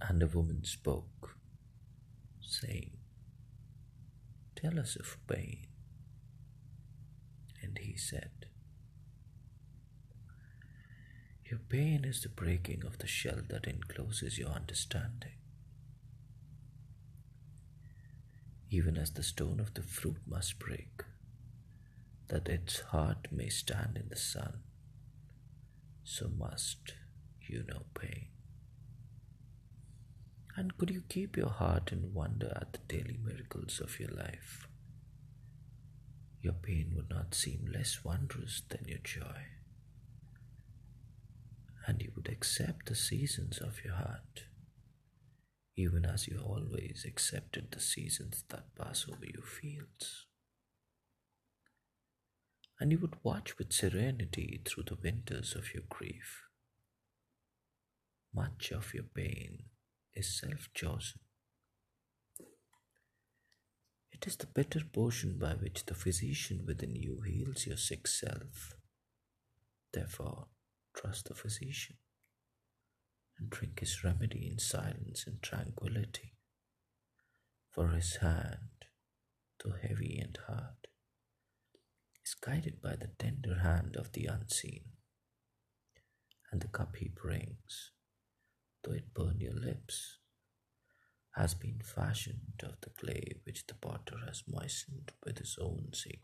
And the woman spoke, saying, Tell us of pain. And he said, Your pain is the breaking of the shell that encloses your understanding. Even as the stone of the fruit must break, that its heart may stand in the sun, so must you know. And could you keep your heart in wonder at the daily miracles of your life? Your pain would not seem less wondrous than your joy. And you would accept the seasons of your heart, even as you always accepted the seasons that pass over your fields. And you would watch with serenity through the winters of your grief. Much of your pain is self chosen. It is the bitter potion by which the physician within you heals your sick self. Therefore, trust the physician and drink his remedy in silence and tranquility. For his hand, though heavy and hard, is guided by the tender hand of the unseen, and the cup he brings though it burn your lips, has been fashioned of the clay which the potter has moistened with his own tears.